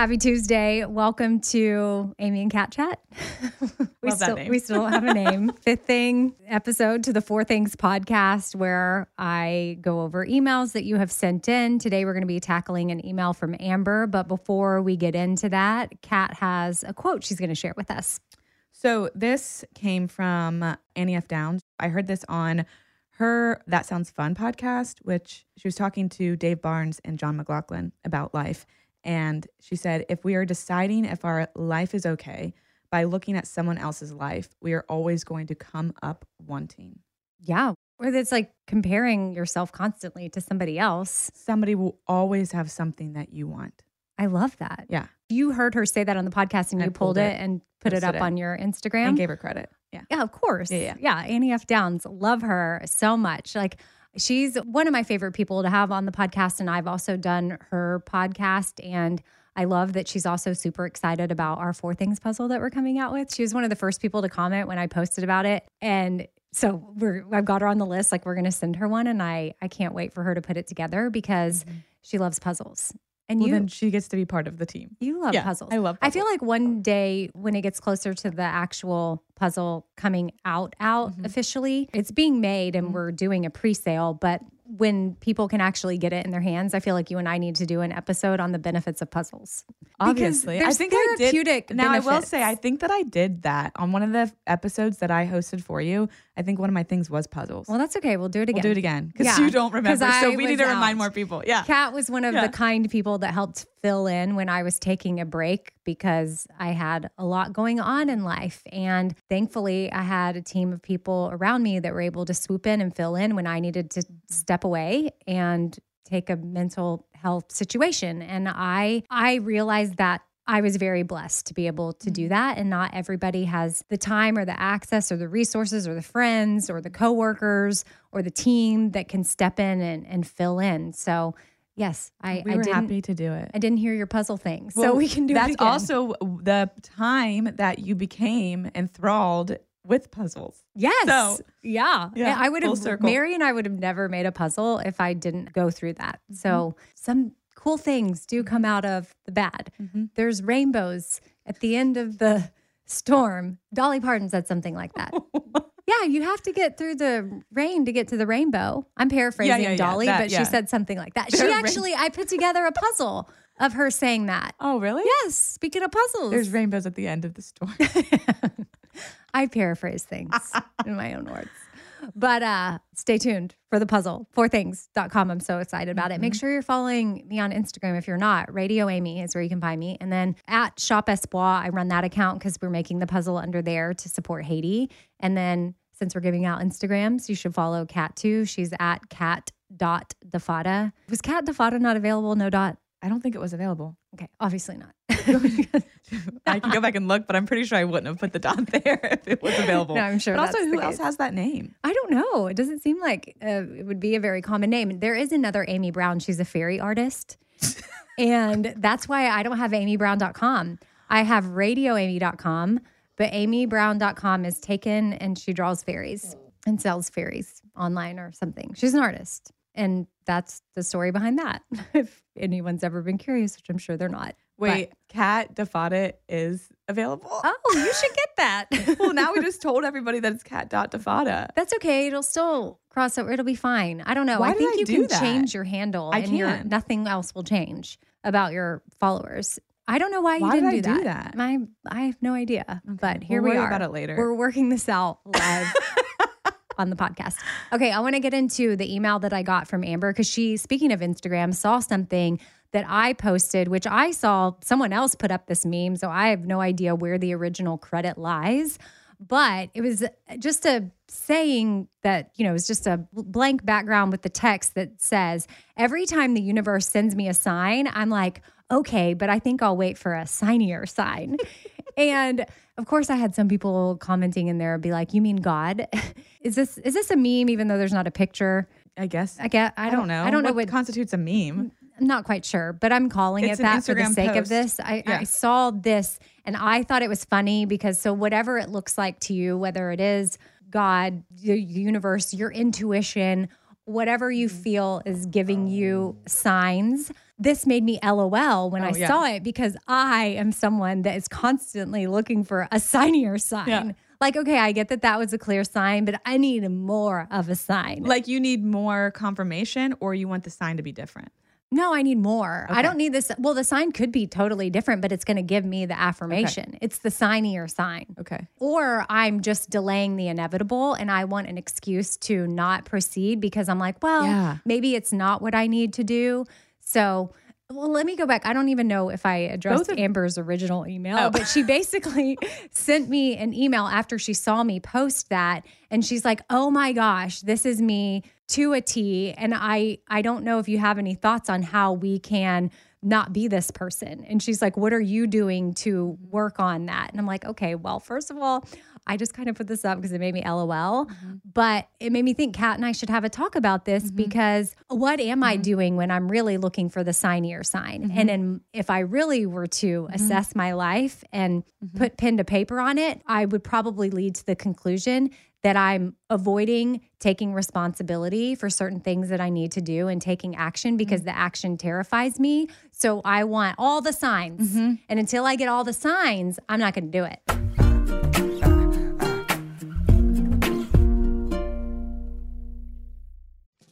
Happy Tuesday. Welcome to Amy and Cat Chat. we still we still have a name. Fifth thing episode to the Four Things podcast where I go over emails that you have sent in. Today we're going to be tackling an email from Amber, but before we get into that, Kat has a quote she's going to share with us. So this came from Annie F. Downs. I heard this on her That Sounds Fun podcast, which she was talking to Dave Barnes and John McLaughlin about life. And she said, if we are deciding if our life is okay by looking at someone else's life, we are always going to come up wanting. Yeah. Or it's like comparing yourself constantly to somebody else. Somebody will always have something that you want. I love that. Yeah. You heard her say that on the podcast and you pulled pulled it, it, and put it up it, on your Instagram. And gave her credit. Yeah. Yeah, of course. Yeah, Yeah, yeah. Annie F. Downs. Love her so much. Like she's one of my favorite people to have on the podcast. And I've also done her podcast. And I love that she's also super excited about our four things puzzle that we're coming out with. She was one of the first people to comment when I posted about it. And so we're I've got her on the list. Like we're gonna send her one and I I can't wait for her to put it together because mm-hmm. she loves puzzles. And Well, you then she gets to be part of the team. you love Yeah, puzzles. I love I feel like one day when it gets closer to the actual puzzle coming out out Mm-hmm. officially, it's being made and we're doing a pre-sale, but when people can actually get it in their hands, I feel like you and I need to do an episode on the benefits of puzzles. Because Obviously, I there's think I did. therapeutic Now I will say, I think that I did that on one of the episodes that I hosted for you. I think one of my things was puzzles. Well, that's okay. We'll do it again. we'll do it again because Yeah, you don't remember. So I we need was to remind more people. Yeah. Kat was one of Yeah. the kind people that helped fill in when I was taking a break because I had a lot going on in life. And thankfully, I had a team of people around me that were able to swoop in and fill in when I needed to step away and take a mental health situation. And I I realized that I was very blessed to be able to do mm-hmm. that. And not everybody has the time or the access or the resources or the friends or the coworkers or the team that can step in and, and fill in. So yes, I, we I were happy to do it. I didn't hear your puzzle thing. so we can do That's also the time that you became enthralled with puzzles. Yes. So, yeah. yeah, I would have circle. Mary and I would have never made a puzzle if I didn't go through that. Mm-hmm. So some cool things do come out of the bad. Mm-hmm. There's rainbows at the end of the storm. Dolly Parton said something like that. yeah, you have to get through the rain to get to the rainbow. I'm paraphrasing yeah, yeah, Dolly, that- but she said something like that. She are rain- actually, I put together a puzzle of her saying that. Oh, really? Yes, speaking of puzzles, There's rainbows at the end of the story. I paraphrase things in my own words. But uh, stay tuned for the puzzle. Fourthings.com. I'm so excited about it. Make sure you're following me on Instagram if you're not. Radio Amy is where you can find me. And then at Shop Espoir, I run that account because we're making the puzzle under there to support Haiti. And then since we're giving out Instagrams, you should follow Kat too. She's at cat.defada. Was Cat Defada not available? No dot. I don't think it was available. Okay, obviously not. I can go back and look, but I'm pretty sure I wouldn't have put the dot there if it was available. No, I'm sure But also, who else has that name? I don't know. It doesn't seem like uh, it would be a very common name. There is another Amy Brown. She's a fairy artist. and that's why I don't have amybrown.com. I have radioamy.com, but amybrown.com is taken and she draws fairies and sells fairies online or something. She's an artist. And that's the story behind that. if anyone's ever been curious, which I'm sure they're not. Wait, Cat Defada is available? Oh, you should get that. well, now we just told everybody that it's Cat Dot Defada. That's okay. It'll still cross over. It'll be fine. I don't know. Why I did think I you do can that? change your handle I and your can. nothing else will change about your followers. I don't know why you Why didn't did do, I do that. that? My, I have no idea. But here We'll we are. about it later. We're working this out live on the podcast. Okay, I want to get into the email that I got from Amber because she, speaking of Instagram, saw something that I posted, which I saw someone else put up this meme. So I have no idea where the original credit lies. But it was uh, just a saying that, you know, it's just a blank background with the text that says, every time the universe sends me a sign, I'm like, okay, but I think I'll wait for a signier sign. and of course, I had some people commenting in there be like, "You mean God? is this is this a meme? Even though there's not a picture, I guess. I get. I I don't, don't know. I don't know what constitutes a meme. I'm not quite sure, but I'm calling It's it that for the sake of this. I, Yeah. I saw this and I thought it was funny because so whatever it looks like to you, whether it is God, the universe, your intuition, whatever you Mm-hmm. feel is giving you signs. This made me LOL when oh, I Oh, yeah. saw it because I am someone that is constantly looking for a signier sign. Yeah. Like, okay, I get that that was a clear sign, but I need more of a sign. Like you need more confirmation, or you want the sign to be different. No, I need more. I don't need this. Well, the sign could be totally different, but it's going to give me the affirmation. It's the signier sign. Okay. Or I'm just delaying the inevitable and I want an excuse to not proceed because I'm like, well, Yeah. maybe it's not what I need to do. So, well, let me go back. I don't even know if I addressed of- Amber's original email, Oh. but she basically sent me an email after she saw me post that. And she's like, oh my gosh, this is me to a T. And I, I don't know if you have any thoughts on how we can not be this person. And she's like, what are you doing to work on that? And I'm like, okay, well, first of all, I just kind of put this up because it made me LOL, mm-hmm. but it made me think Kat and I should have a talk about this mm-hmm. because what am I mm-hmm. doing when I'm really looking for the signier sign? And then if I really were to assess my life and put pen to paper on it, I would probably lead to the conclusion that I'm avoiding taking responsibility for certain things that I need to do and taking action because the action terrifies me. So I want all the signs. And until I get all the signs, I'm not going to do it.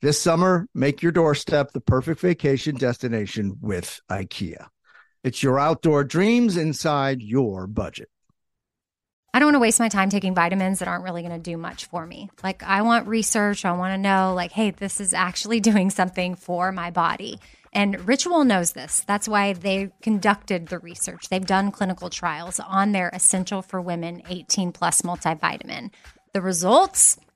This summer, make your doorstep the perfect vacation destination with IKEA. It's your outdoor dreams inside your budget. I don't want to waste my time taking vitamins that aren't really going to do much for me. Like, I want research. I want to know, like, hey, this is actually doing something for my body. And Ritual knows this. That's why they conducted the research. They've done clinical trials on their Essential for Women 18 Plus multivitamin. The results?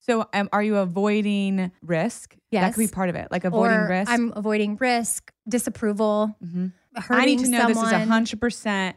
So, um, are you avoiding risk? Yes. That could be part of it, like avoiding or risk. I'm avoiding risk, disapproval, Mhm. hurting I need to know this is someone. Mm-hmm. hundred percent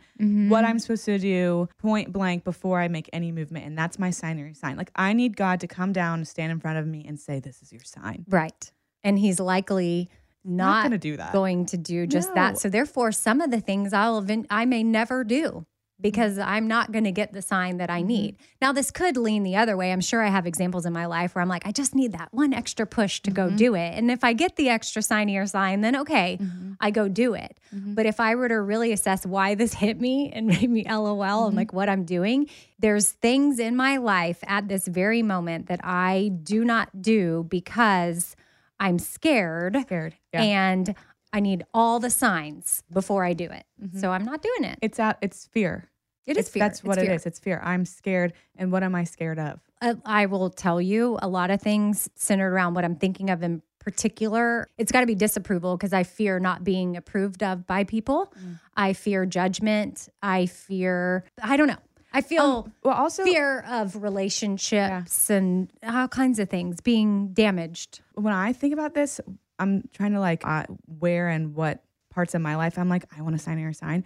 what I'm supposed to do, point blank, before I make any movement, and that's my sign or sign. Like I need God to come down, stand in front of me, and say, "This is your sign." Right. And he's likely not, gonna do that. Going to do just No. that. So therefore, some of the things I'll event- I may never do because Mm-hmm. I'm not going to get the sign that I need. Now, this could lean the other way. I'm sure I have examples in my life where I'm like, I just need that one extra push to Mm-hmm. go do it. And if I get the extra sign or sign, then okay, Mm-hmm. I go do it. But if I were to really assess why this hit me and made me LOL Mm-hmm. and like what I'm doing, there's things in my life at this very moment that I do not do because I'm scared Scared. Yeah. and I need all the signs before I do it. Mm-hmm. So I'm not doing it. it's out. It's fear. It is It's- fear. That's what it's it fear. is. It's fear. I'm scared. And what am I scared of? Uh, I will tell you a lot of things centered around what I'm thinking of in particular. It's got to be disapproval because I fear not being approved of by people. Mm. I fear judgment. I fear, I don't know. I feel um, Well, also fear of relationships and all kinds of things being damaged. when I think about this, I'm trying to like uh, where and what parts of my life I'm like, I want to sign or sign.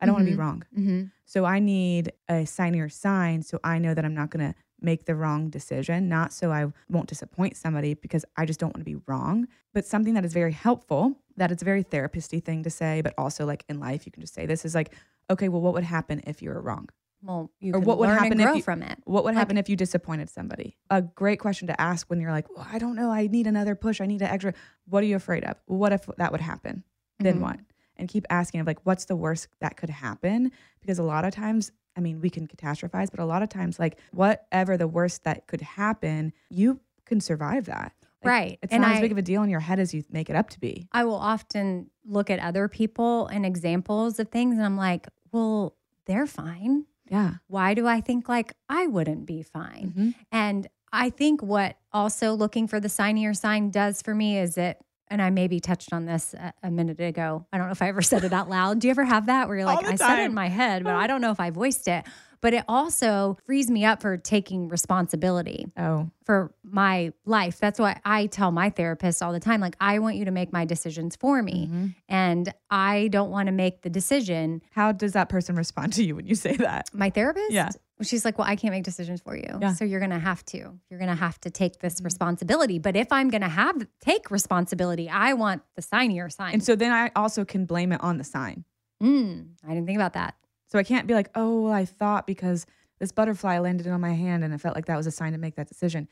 I don't want to be wrong. Mm-hmm. So I need a sign or sign so I know that I'm not going to make the wrong decision, not so I won't disappoint somebody because I just don't want to be wrong, but something that is very helpful, that it's a very therapist-y thing to say, but also like in life, you can just say this is like, okay, well, what would happen if you were wrong? Well, you Or what would happen if you- from it. What would happen if you disappointed somebody? A great question to ask when you're like, well, I don't know, I need another push, I need an extra. What are you afraid of? What if that would happen? Then Mhm. what? And keep asking of like, what's the worst that could happen? Because a lot of times, I mean, we can catastrophize, but a lot of times, like whatever the worst that could happen, you can survive that. Like, Right. It's And not I- as big of a deal in your head as you make it up to be. I will often look at other people and examples of things, and I'm like, well, they're fine. Yeah. Why do I think like I wouldn't be fine? Mhm. And I think what also looking for the signier sign does for me is it, and I maybe touched on this a, a minute ago. I don't know if I ever said it out loud. Do you ever have that where you're like, I said it in my head, but I don't know if I voiced it. But it also frees me up for taking responsibility Oh, for my life. That's why I tell my therapist all the time like, I want you to make my decisions for me. Mhm. And I don't want to make the decision. how does that person respond to you when you say that? My therapist, Yeah. She's like, Well, I can't make decisions for you. Yeah. So you're going to have to. You're going to have to take this responsibility. But if I'm going to have take responsibility, I want the signier sign. And so then I also can blame it on the sign. Mm, I didn't think about that. So I can't be like, oh, well, I thought because this butterfly landed on my hand and it felt like that was a sign to make that decision.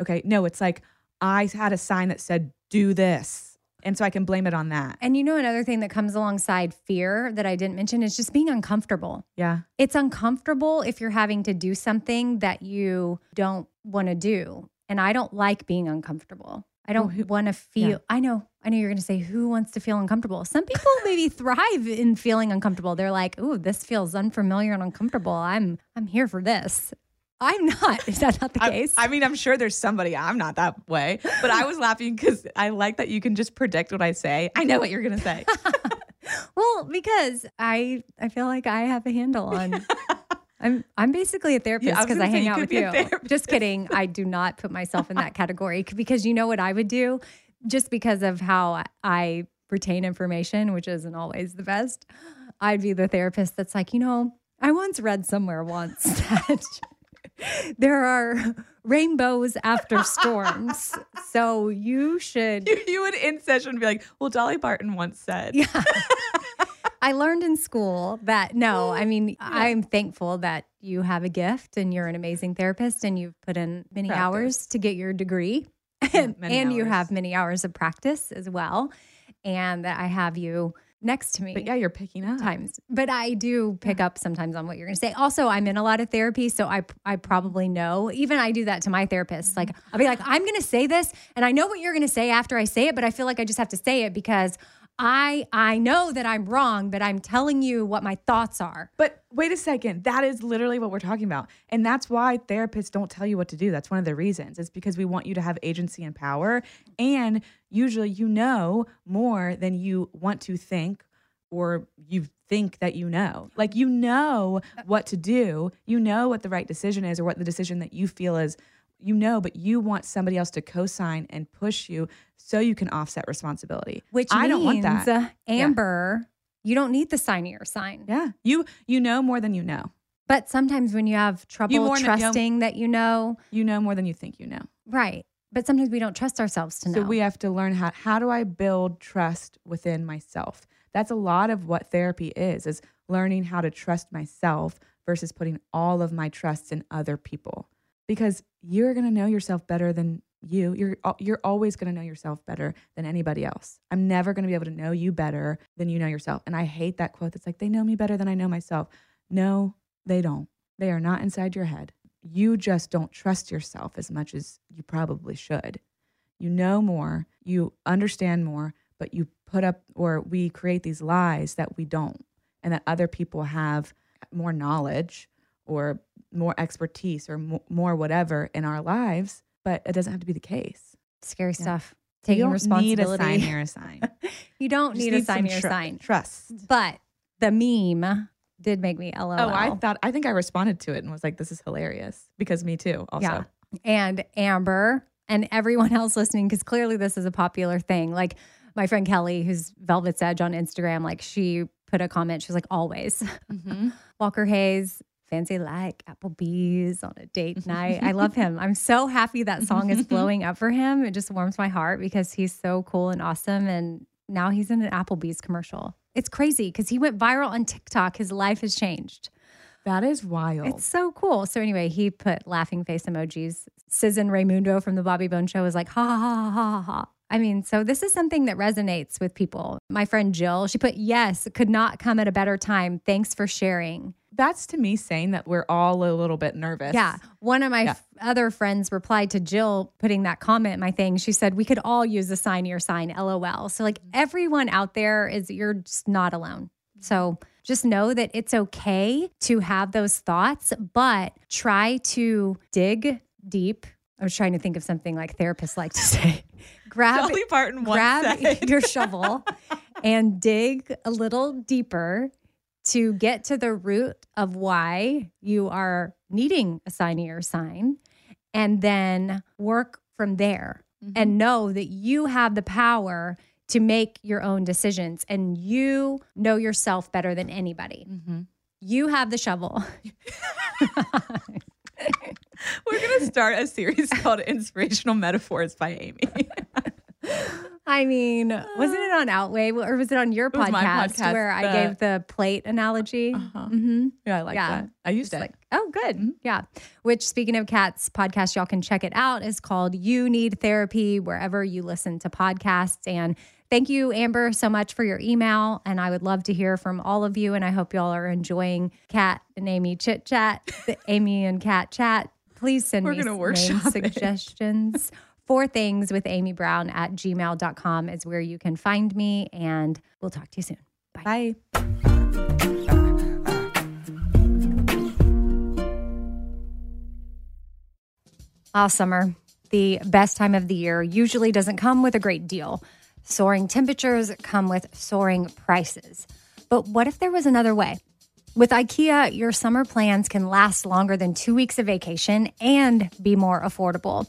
Okay. No, it's like I had a sign that said, do this. And so I can blame it on that. And you know, another thing that comes alongside fear that I didn't mention is just being uncomfortable. Yeah. it's uncomfortable if you're having to do something that you don't want to do. And I don't like being uncomfortable. I don't oh, who- want to feel, yeah. I know, I know you're going to say, who wants to feel uncomfortable? Some people maybe thrive in feeling uncomfortable. They're like, ooh, this feels unfamiliar and uncomfortable. I'm, I'm here for this. I'm not. Is that not the I, case? I mean, I'm sure there's somebody, I'm not that way, but I was laughing because I like that you can just predict what I say. I know what you're going to say. well, because I, I feel like I have a handle on. I'm I'm basically a therapist because gonna I hang out with you. Just kidding. I do not put myself in that category because you know what I would do, just because of how I retain information, which isn't always the best. I'd be the therapist that's like, you know, I once read somewhere once that there are rainbows after storms, so you should you, you would in session be like, well, Dolly Parton once said. yeah. I learned in school that no, I mean, I'm thankful that you have a gift and you're an amazing therapist and you've put in many Practice. hours to get your degree. And, many and you have many hours of practice as well. And that I have you next to me But yeah, you're picking up. times. But I do pick up sometimes on what you're going to say. Also, I'm in a lot of therapy, so I I probably know. Even I do that to my therapist. Like mm-hmm. I'll be like, I'm going to say this, and I know what you're going to say after I say it, but I feel like I just have to say it because I I know that I'm wrong, but I'm telling you what my thoughts are. But wait a second. That is literally what we're talking about. And that's why therapists don't tell you what to do. That's one of the reasons. It's because we want you to have agency and power. And usually you know more than you want to think or you think that you know. Like you know what to do, you know what the right decision is or what the decision that you feel is. You know, but you want somebody else to co-sign and push you so you can offset responsibility. Which I don't want that. uh, Amber, you don't need the sign of your sign. Yeah. You you know more than you know. But sometimes when you have trouble know- you know- trusting that you know, You know more than you think you know. right. But sometimes we don't trust ourselves to know. So we have to learn how how do I build trust within myself? That's a lot of what therapy is is learning how to trust myself versus putting all of my trusts in other people. Because you're going to know yourself better than you. You're you're always going to know yourself better than anybody else. I'm never going to be able to know you better than you know yourself. And I hate that quote that's like they know me better than I know myself. No, they don't. They are not inside your head. You just don't trust yourself as much as you probably should you know more, you understand more, but you put up or we create these lies that we don't, and that other people have more knowledge or more expertise or mo- more whatever in our lives, but it doesn't have to be the case. Scary stuff. taking you don't responsibility. Need a sign near a sign. you don't Just need a need sign near tr- sign. Trust. But the meme did make me LOL. Oh, I thought I think I responded to it and was like, "This is hilarious," because me too. Also, Yeah. and Amber and everyone else listening, because clearly this is a popular thing. Like my friend Kelly, who's Velvet's Edge on Instagram, like she put a comment. She was like, always. Mhm. Walker Hayes, fancy like Applebee's on a date night. I love him. I'm so happy that song is blowing up for him. It just warms my heart because he's so cool and awesome. And now he's in an Applebee's commercial. It's crazy because he went viral on TikTok. His life has changed. that is wild. It's so cool. So anyway, he put laughing face emojis. Susan Raymundo from the Bobby Bones Show was like, ha ha ha ha ha ha. I mean, so this is something that resonates with people. My friend Jill, she put, yes, could not come at a better time. Thanks for sharing. That's to me saying that we're all a little bit nervous. Yeah. One of my Yeah. f- other friends replied to Jill putting that comment in my thing. She said, we could all use a sign your sign, LOL. So, like, mm-hmm. everyone out there is, you're just not alone. So, just know that it's okay to have those thoughts, but try to dig deep. I was trying to think of something like therapists like to say. Grab Dolly Parton grab your shovel and dig a little deeper to get to the root of why you are needing a sign or sign and then work from there Mm-hmm. and know that you have the power to make your own decisions and you know yourself better than anybody. Mhm. You have the shovel. We're gonna start a series called "Inspirational Metaphors" by Amy. I mean, wasn't it on Outway or was it on your my podcast, podcast, where I gave the plate analogy? Uh-huh. hmm yeah, I like Yeah. that. I used it. like, oh, good. Mhm. Yeah. Which, speaking of Kat's, podcast, y'all can check it out. is called You Need Therapy, wherever you listen to podcasts. And thank you, Amber, so much for your email. And I would love to hear from all of you. And I hope y'all are enjoying Cat and Amy chit chat, Amy and Cat chat. Please send We're me gonna workshop it. suggestions. Four things with Amy Brown at gmail.com is where you can find me. And we'll talk to you soon. Bye. Bye. Ah, summer, the best time of the year, usually doesn't come with a great deal. Soaring temperatures come with soaring prices. But what if there was another way? With IKEA, your summer plans can last longer than two weeks of vacation and be more affordable.